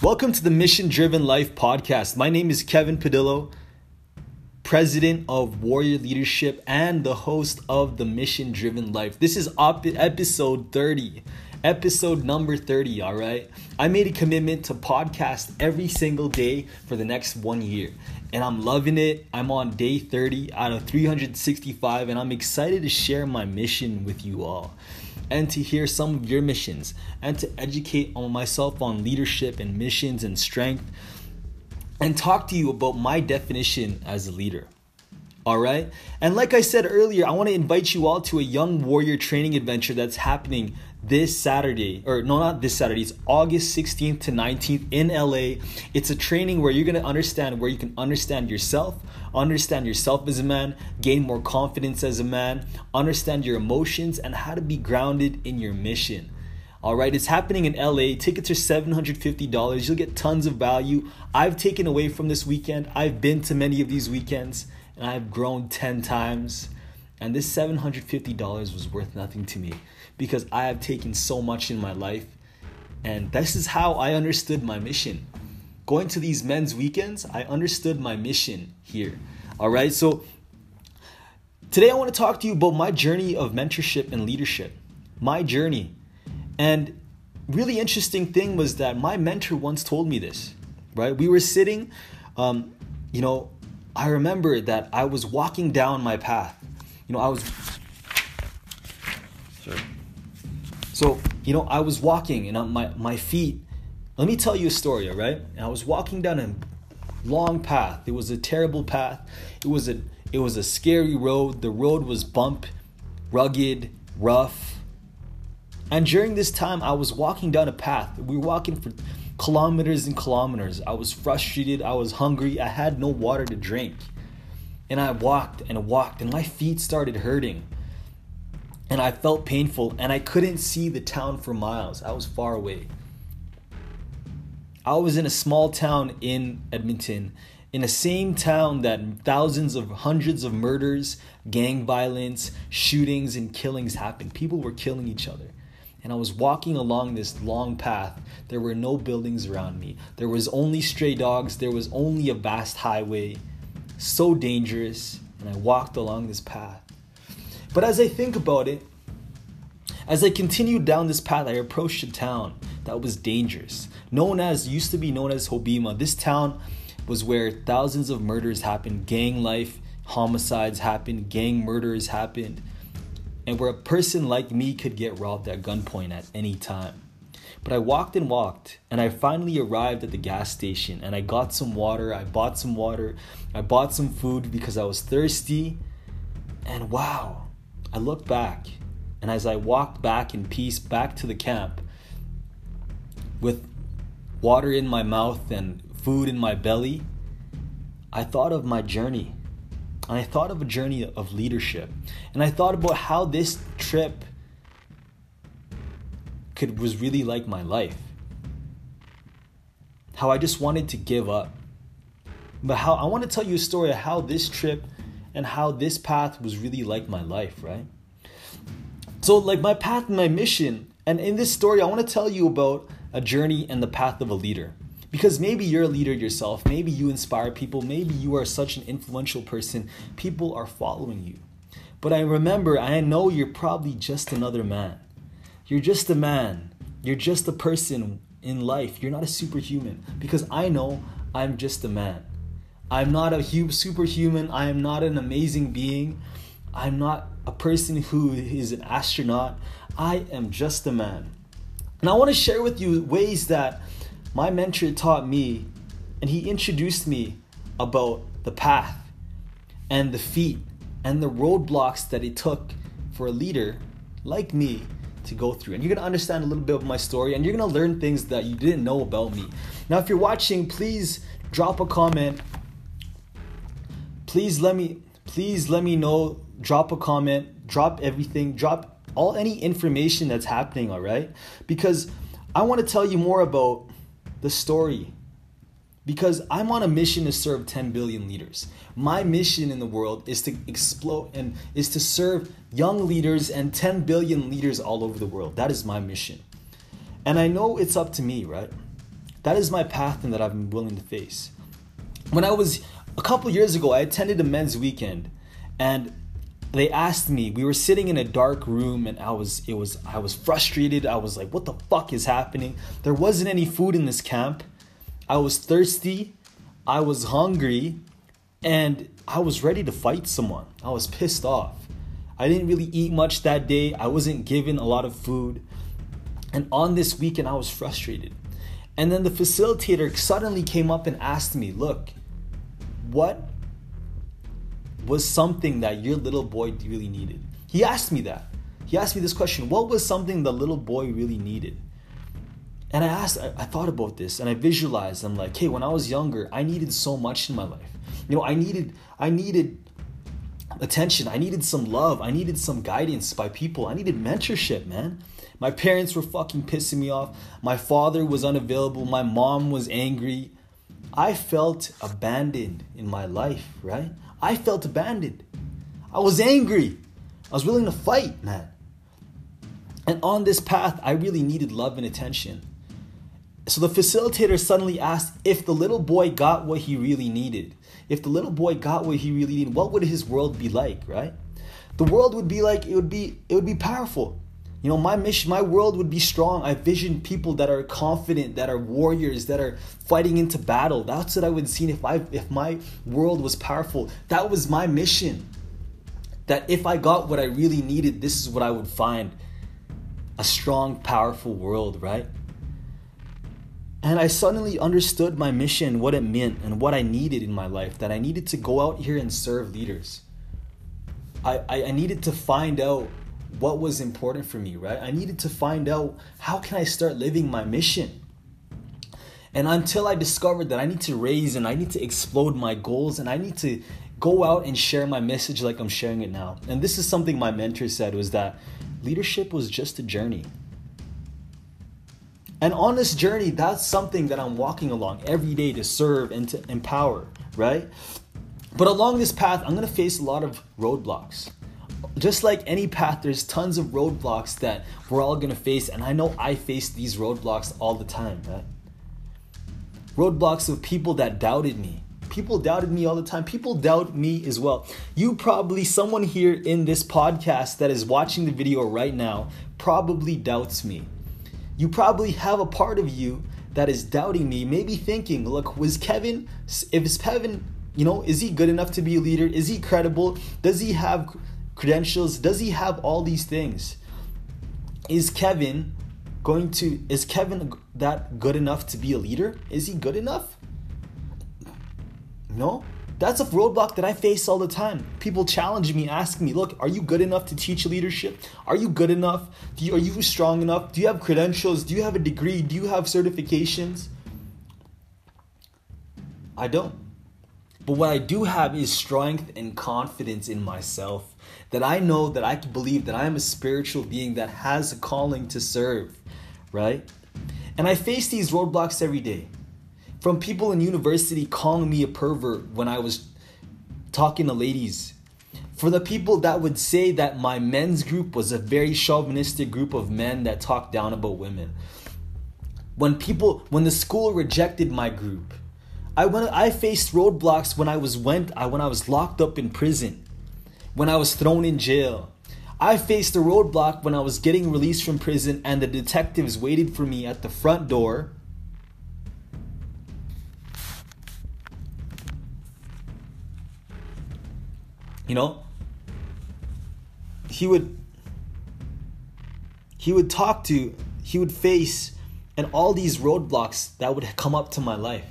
Welcome to the Mission Driven Life podcast. My name is Kevin Padillo, president of Warrior Leadership and the host of the Mission Driven Life. This is op- episode 30. Episode number 30, all right? I made a commitment to podcast every single day for the next one year, and I'm loving it. I'm on day 30 out of 365, and I'm excited to share my mission with you all and to hear some of your missions and to educate on myself on leadership and missions and strength and talk to you about my definition as a leader. All right? And like I said earlier, I want to invite you all to a young warrior training adventure that's happening this Saturday, or no, not this Saturday, it's August 16th to 19th in LA. It's a training where you're to understand where you can understand yourself, understand yourself as a man, gain more confidence as a man, understand your emotions, and how to be grounded in your mission. All right, it's happening in LA. Tickets are $750. You'll get tons of value. I've taken away from this weekend. I've been to many of these weekends and I've grown 10 times. And this $750 was worth nothing to me because I have taken so much in my life. And this is how I understood my mission. Going to these men's weekends, I understood my mission here. All right, so today I want to talk to you about my journey of mentorship and leadership. My journey. And really interesting thing was that my mentor once told me this, right? We were sitting, um, you know, I remember that I was walking down my path. You know, I was. Sorry. So, you know, I was walking and my, my feet, let me tell you a story, all right? And I was walking down a long path. It was a terrible path. It was a it was a scary road. The road was bump, rugged, rough. And during this time I was walking down a path. We were walking for kilometers and kilometers. I was frustrated, I was hungry, I had no water to drink. And I walked and walked and my feet started hurting and I felt painful and I couldn't see the town for miles. I was far away. I was in a small town in Edmonton, in the same town that thousands of hundreds of murders, gang violence, shootings, and killings happened. People were killing each other. And I was walking along this long path. There were no buildings around me. There was only stray dogs. There was only a vast highway. So dangerous. And I walked along this path. But as I think about it, as I continued down this path, I approached a town that was dangerous, known as, used to be known as Hobbema. This town was where thousands of murders happened, gang life, homicides happened, gang murders happened, and where a person like me could get robbed at gunpoint at any time. But I walked and walked, and I finally arrived at the gas station and I got some water. I bought some water. I bought some food because I was thirsty. And wow, I looked back, and as I walked back in peace back to the camp, with water in my mouth and food in my belly, I thought of my journey. And I thought of a journey of leadership. And I thought about how this trip could was really like my life. How I just wanted to give up. But how I want to tell you a story of how this trip and how this path was really like my life, right? So, like my path and my mission, and in this story, I want to tell you about a journey and the path of a leader. Because maybe you're a leader yourself, maybe you inspire people, maybe you are such an influential person, people are following you. But I remember, I know you're probably just another man. You're just a man. You're just a person in life. You're not a superhuman. Because I know I'm just a man. I'm not a superhuman. I am not an amazing being. I'm not a person who is an astronaut. I am just a man. And I want to share with you ways that my mentor taught me, and he introduced me about the path and the feet and the roadblocks that it took for a leader like me to go through. And you're to understand a little bit of my story and you're to learn things that you didn't know about me. Now, if you're watching, please drop a comment please let me please let me know drop a comment drop everything drop all any information that's happening all right because i want to tell you more about the story because i'm on a mission to serve 10 billion leaders. My mission in the world is to explode and is to serve young leaders and 10 billion leaders all over the world. That is my mission. And i know it's up to me right? That is my path and that I've been willing to face. When I was a couple years ago, I attended a men's weekend and they asked me we were sitting in a dark room and i was it was i was frustrated. I was like what the fuck is happening? There wasn't any food in this camp i was thirsty i was hungry and i was ready to fight someone i was pissed off i didn't really eat much that day i wasn't given a lot of food and on this weekend i was frustrated and then the facilitator suddenly came up and asked me look what was something that your little boy really needed? He asked me that. He asked me this question What was something the little boy really needed? And I asked, I, I thought about this and I visualized, I'm like, hey, when I was younger, I needed so much in my life. You know, I needed, I needed attention. I needed some love. I needed some guidance by people. I needed mentorship, man. My parents were fucking pissing me off. My father was unavailable. My mom was angry. I felt abandoned in my life, right? I felt abandoned. I was angry. I was willing to fight, man. And on this path, I really needed love and attention. So the facilitator suddenly asked if the little boy got what he really needed. If the little boy got what he really needed, what would his world be like, right? The world would be like it would be it would be powerful. You know, my mission, my world would be strong. I vision people that are confident, that are warriors, that are fighting into battle. That's what I would see if I if my world was powerful. That was my mission. That if I got what I really needed, this is what I would find. A strong, powerful world, right? And I suddenly understood my mission, what it meant, and what I needed in my life. That I needed to go out here and serve leaders. I, I, needed to find out what was important for me, right? I needed to find out how can I start living my mission. And until I discovered that I need to raise and I need to explode my goals and I need to go out and share my message like I'm sharing it now. And this is something my mentor said was that leadership was just a journey. And on this journey, that's something that I'm walking along every day to serve and to empower, right? But along this path, I'm gonna face a lot of roadblocks just like any path, there's tons of roadblocks that we're all gonna face, and I know I face these roadblocks all the time, right? Roadblocks of people that doubted me. People doubted me all the time. People doubt me as well. You probably, someone here in this podcast that is watching the video right now, probably doubts me. You probably have a part of you that is doubting me, maybe thinking, look, was Kevin, if it's Kevin, you know, is he good enough to be a leader? Is he credible? Does he have credentials? Does he have all these things? Is Kevin going to is Kevin that good enough to be a leader? Is he good enough? No. That's a roadblock that I face all the time. People challenge me, ask me, "Look, are you good enough to teach leadership? Are you good enough? You, are you strong enough? Do you have credentials? Do you have a degree? Do you have certifications?" I don't. But what I do have is strength and confidence in myself that I know that I can believe that I am a spiritual being that has a calling to serve, right? And I face these roadblocks every day. From people in university calling me a pervert when I was talking to ladies. For the people that would say that my men's group was a very chauvinistic group of men that talked down about women. When people when the school rejected my group. I went I faced roadblocks when I was went I when I was locked up in prison when I was thrown in jail. I faced a roadblock when I was getting released from prison and the detectives waited for me at the front door. You know, he would he would talk to, he would face and all these roadblocks that would come up to my life.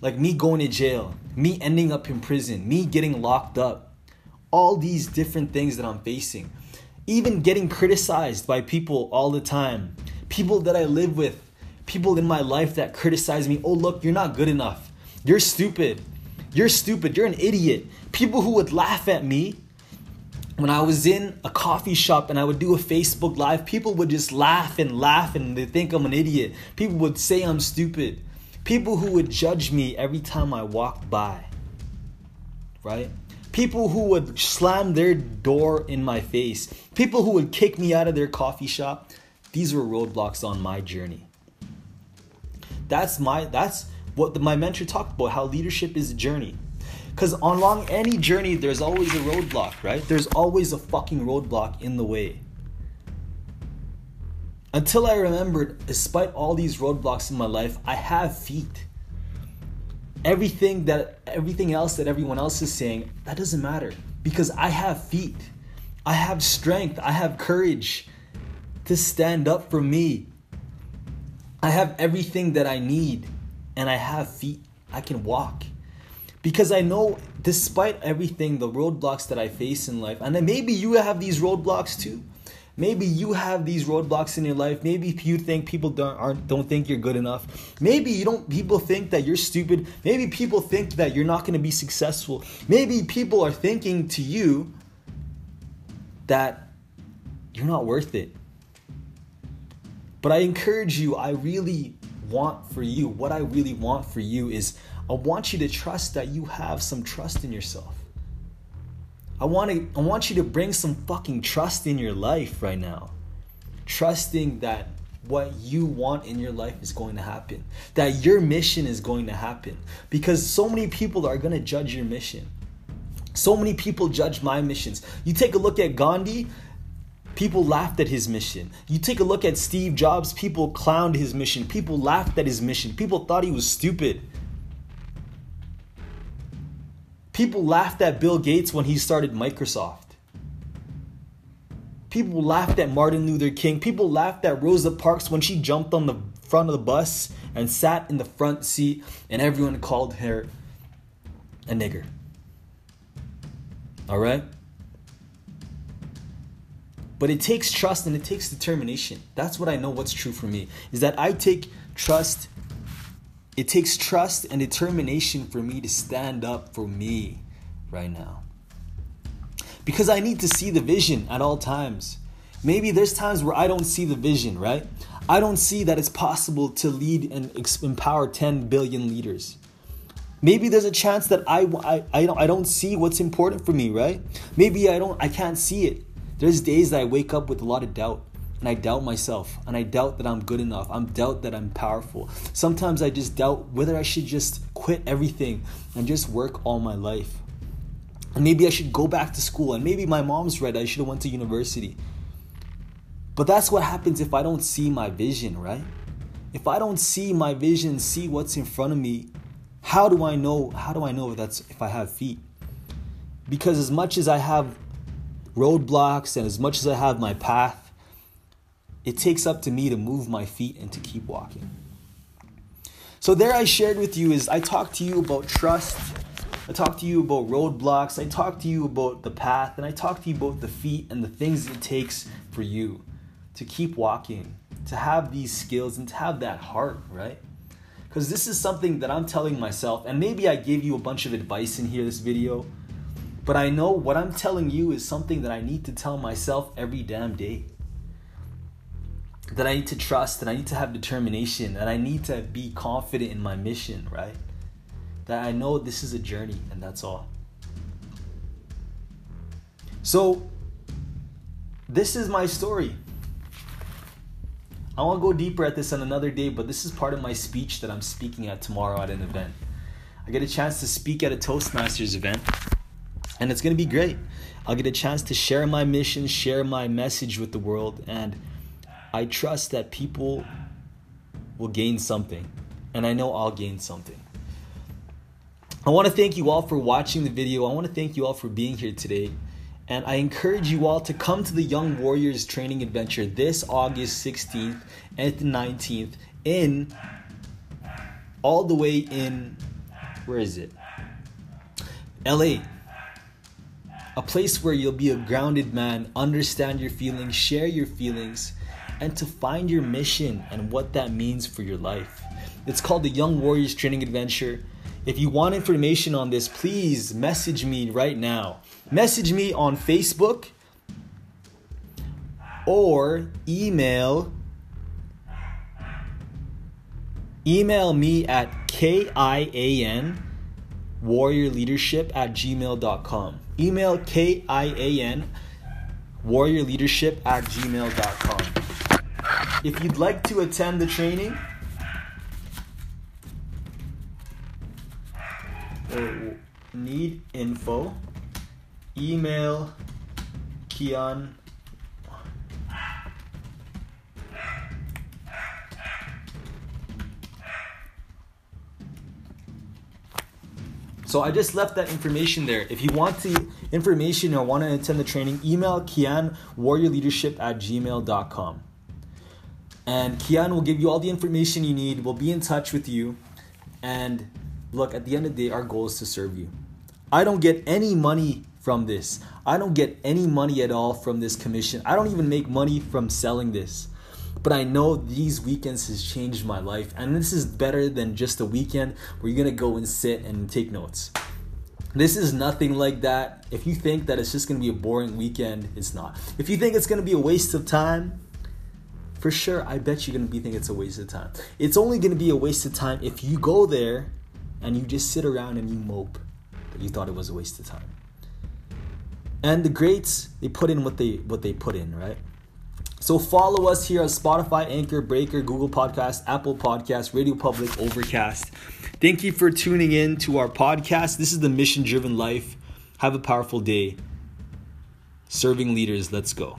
Like me going to jail, me ending up in prison, me getting locked up all these different things that I'm facing. Even getting criticized by people all the time. People that I live with, people in my life that criticize me. Oh, look, you're not good enough. You're stupid. You're stupid. You're an idiot. People who would laugh at me when I was in a coffee shop and I would do a Facebook Live, people would just laugh and laugh and they think I'm an idiot. People would say I'm stupid. People who would judge me every time I walked by. Right? people who would slam their door in my face, people who would kick me out of their coffee shop. These were roadblocks on my journey. That's my that's what the, my mentor talked about. How leadership is a journey. Because along any journey, there's always a roadblock, right? There's always a fucking roadblock in the way. Until I remembered, despite all these roadblocks in my life, I have feet. Everything that everything else that everyone else is saying, that doesn't matter because I have feet. I have strength. I have courage to stand up for me. I have everything that I need and I have feet. I can walk. Because I know, despite everything, the roadblocks that I face in life, and maybe you have these roadblocks too. Maybe you have these roadblocks in your life. Maybe you think people don't aren't don't think you're good enough. Maybe you don't people think that you're stupid. Maybe people think that you're not going to be successful. Maybe people are thinking to you that you're not worth it. But I encourage you, I really want for you, what I really want for you is I want you to trust that you have some trust in yourself. I want to I want you to bring some fucking trust in your life right now. Trusting that what you want in your life is going to happen. That your mission is going to happen because so many people are going to judge your mission. So many people judge my missions. You take a look at Gandhi, people laughed at his mission. You take a look at Steve Jobs, people clowned his mission. People laughed at his mission. People thought he was stupid. People laughed at Bill Gates when he started Microsoft. People laughed at Martin Luther King. People laughed at Rosa Parks when she jumped on the front of the bus and sat in the front seat, and everyone called her a nigger. All right? But it takes trust and it takes determination. That's what I know what's true for me is that I take trust it takes trust and determination for me to stand up for me right now. Because I need to see the vision at all times. Maybe there's times where I don't see the vision, right? I don't see that it's possible to lead and empower 10 billion leaders. Maybe there's a chance that I, I, I, don't, I don't see what's important for me, right? Maybe I don't I can't see it. There's days that I wake up with a lot of doubt and I doubt myself and I doubt that I'm good enough. I'm doubt that I'm powerful. Sometimes I just doubt whether I should just quit everything and just work all my life. And maybe I should go back to school and maybe my mom's right. I should have went to university. But that's what happens if I don't see my vision, right? If I don't see my vision, see what's in front of me, how do I know how do I know if that's if I have feet? Because as much as I have roadblocks and as much as I have my path, it takes up to me to move my feet and to keep walking. So, there I shared with you is I talked to you about trust, I talked to you about roadblocks, I talked to you about the path, and I talked to you about the feet and the things it takes for you to keep walking, to have these skills, and to have that heart, right? Because this is something that I'm telling myself, and maybe I gave you a bunch of advice in here, this video, but I know what I'm telling you is something that I need to tell myself every damn day that I need to trust, that I need to have determination, that I need to be confident in my mission, right? That I know this is a journey and that's all. So, this is my story. I want to go deeper at this on another day, but this is part of my speech that I'm speaking at tomorrow at an event. I get a chance to speak at a Toastmasters event, and it's going to be great. I'll get a chance to share my mission, share my message with the world, and I trust that people will gain something, and I know I'll gain something. I want to thank you all for watching the video. I want to thank you all for being here today. And I encourage you all to come to the Young Warriors Training Adventure this August 16th and 19th in all the way in where is it? LA. A place where you'll be a grounded man, understand your feelings, share your feelings, and to find your mission and what that means for your life. It's called the Young Warriors Training Adventure. If you want information on this, please message me right now. Message me on Facebook or email email me at k-i-a-n warriorleadership at gmail.com Email KIAN warriorleadership at gmail.com. If you'd like to attend the training, need info, email Kian So I just left that information there. If you want the information or want to attend the training, email Kian at gmail.com. And Kian will give you all the information you need. We'll be in touch with you. And look, at the end of the day, our goal is to serve you. I don't get any money from this. I don't get any money at all from this commission. I don't even make money from selling this. But I know these weekends has changed my life. And this is better than just a weekend where you're to go and sit and take notes. This is nothing like that. If you think that it's just to be a boring weekend, it's not. If you think it's to be a waste of time, for sure, I bet you're gonna be thinking it's a waste of time. It's only gonna be a waste of time if you go there and you just sit around and you mope that you thought it was a waste of time. And the greats, they put in what they what they put in, right? So follow us here on Spotify, Anchor, Breaker, Google Podcast, Apple Podcast, Radio Public, Overcast. Thank you for tuning in to our podcast. This is the Mission Driven Life. Have a powerful day. Serving leaders, let's go.